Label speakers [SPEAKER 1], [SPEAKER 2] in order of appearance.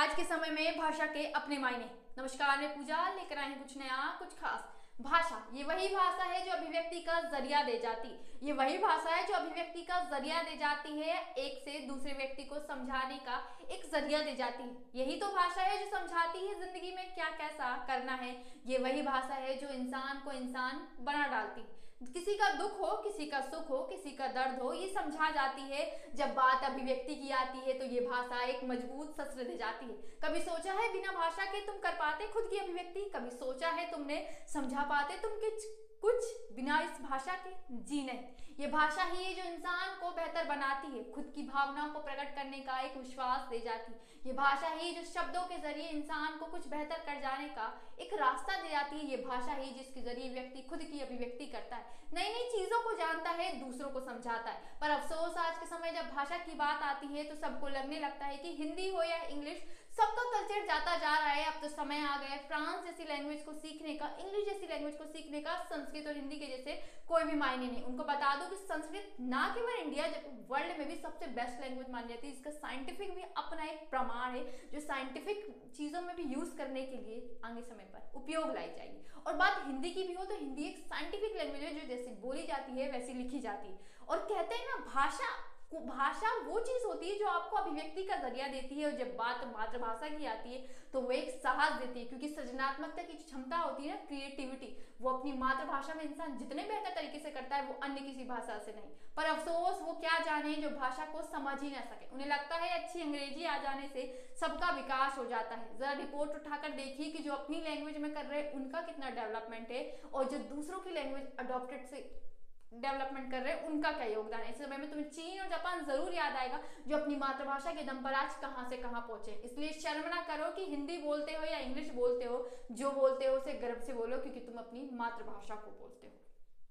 [SPEAKER 1] आज के समय में भाषा के अपने मायने। नमस्कार, मैं पूजा, लेकर हैं कुछ नया, कुछ खास। भाषा, ये वही भाषा है जो अभिव्यक्ति का ज़रिया दे जाती। ये वही भाषा है जो अभिव्यक्ति का ज़रिया दे जाती है, एक से दूसरे व्यक्ति को समझाने का एक ज़रिया दे जाती है। यही तो भाषा है जो समझाती है ज़िंदगी में क्या कैसा करना है। ये वही भाषा है जो इंसान को इंसान बना डालती। किसी का दुख हो, किसी का सुख हो, किसी का दर्द हो, ये समझा जाती है। जब बात अभिव्यक्ति की आती है तो ये भाषा एक मज़बूत शस्त्र दे जाती है। कभी सोचा है बिना भाषा के तुम कर पाते खुद की अभिव्यक्ति? कभी सोचा है तुमने समझा पाते तुम कुछ कुछ बिना इस भाषा के? जी नहीं। ये भाषा ही है जो इंसान को बेहतर बनाती है। खुद की भावनाओं को प्रकट करने का एक विश्वास दे जाती है। ये भाषा ही जो शब्दों के ज़रिए इंसान को कुछ बेहतर कर जाने का एक रास्ता दे जाती है। ये भाषा ही जिसके ज़रिए व्यक्ति खुद की अभिव्यक्ति करता है। नई नई चीज़ों को जानता है, दूसरों को समझाता है। पर अफसोस, आज के समय जब भाषा की बात आती है तो सबको लगने लगता है कि हिंदी हो या इंग्लिश सबका कल्चर जाता जा रहा है, अब तो समय आ गया है। फ्रांस जैसी लैंग्वेज को सीखने का इंग्लिश जैसी लैंग्वेज को सीखने का, संस्कृत और हिंदी के जैसे कोई भी मायने नहीं। उनको बता दो कि संस्कृत ना केवल इंडिया जब वर्ल्ड में भी सबसे बेस्ट लैंग्वेज मानी जाती है, इसका साइंटिफिक भी अपना एक प्रमाण है, जो साइंटिफिक चीज़ों में भी यूज़ करने के लिए आगे समय पर उपयोग लाई जाएगी। और बात हिंदी की भी हो तो हिंदी एक साइंटिफिक लैंग्वेज है, जो जैसे बोली जाती है, वैसी लिखी जाती है। और कहते हैं ना, भाषा भाषा वो चीज़ होती है जो आपको अभिव्यक्ति का ज़रिया देती है और जब बात मातृभाषा की आती है तो वो एक साहस देती है, क्योंकि सृजनात्मकता की क्षमता होती है ना क्रिएटिविटी वो अपनी मातृभाषा में इंसान जितने बेहतर तरीके से करता है, वो अन्य किसी भाषा से नहीं। पर अफसोस, वो क्या जाने जो भाषा को समझ ही ना सके। उन्हें लगता है अच्छी अंग्रेज़ी आ जाने से सबका विकास हो जाता है। जरा रिपोर्ट उठाकर देखिए कि जो अपनी लैंग्वेज में कर रहे हैं, उनका कितना डेवलपमेंट है और जो दूसरों की लैंग्वेज अडोप्टेड से डेवलपमेंट कर रहे हैं, उनका क्या योगदान है? इस समय में तुम्हें चीन और जापान ज़रूर याद आएगा, जो अपनी मातृभाषा के दम पर आज कहाँ से कहाँ पहुँचे इसलिए शर्म ना करो कि हिंदी बोलते हो या इंग्लिश बोलते हो, जो बोलते हो उसे गर्व से बोलो, क्योंकि तुम अपनी मातृभाषा को बोलते हो।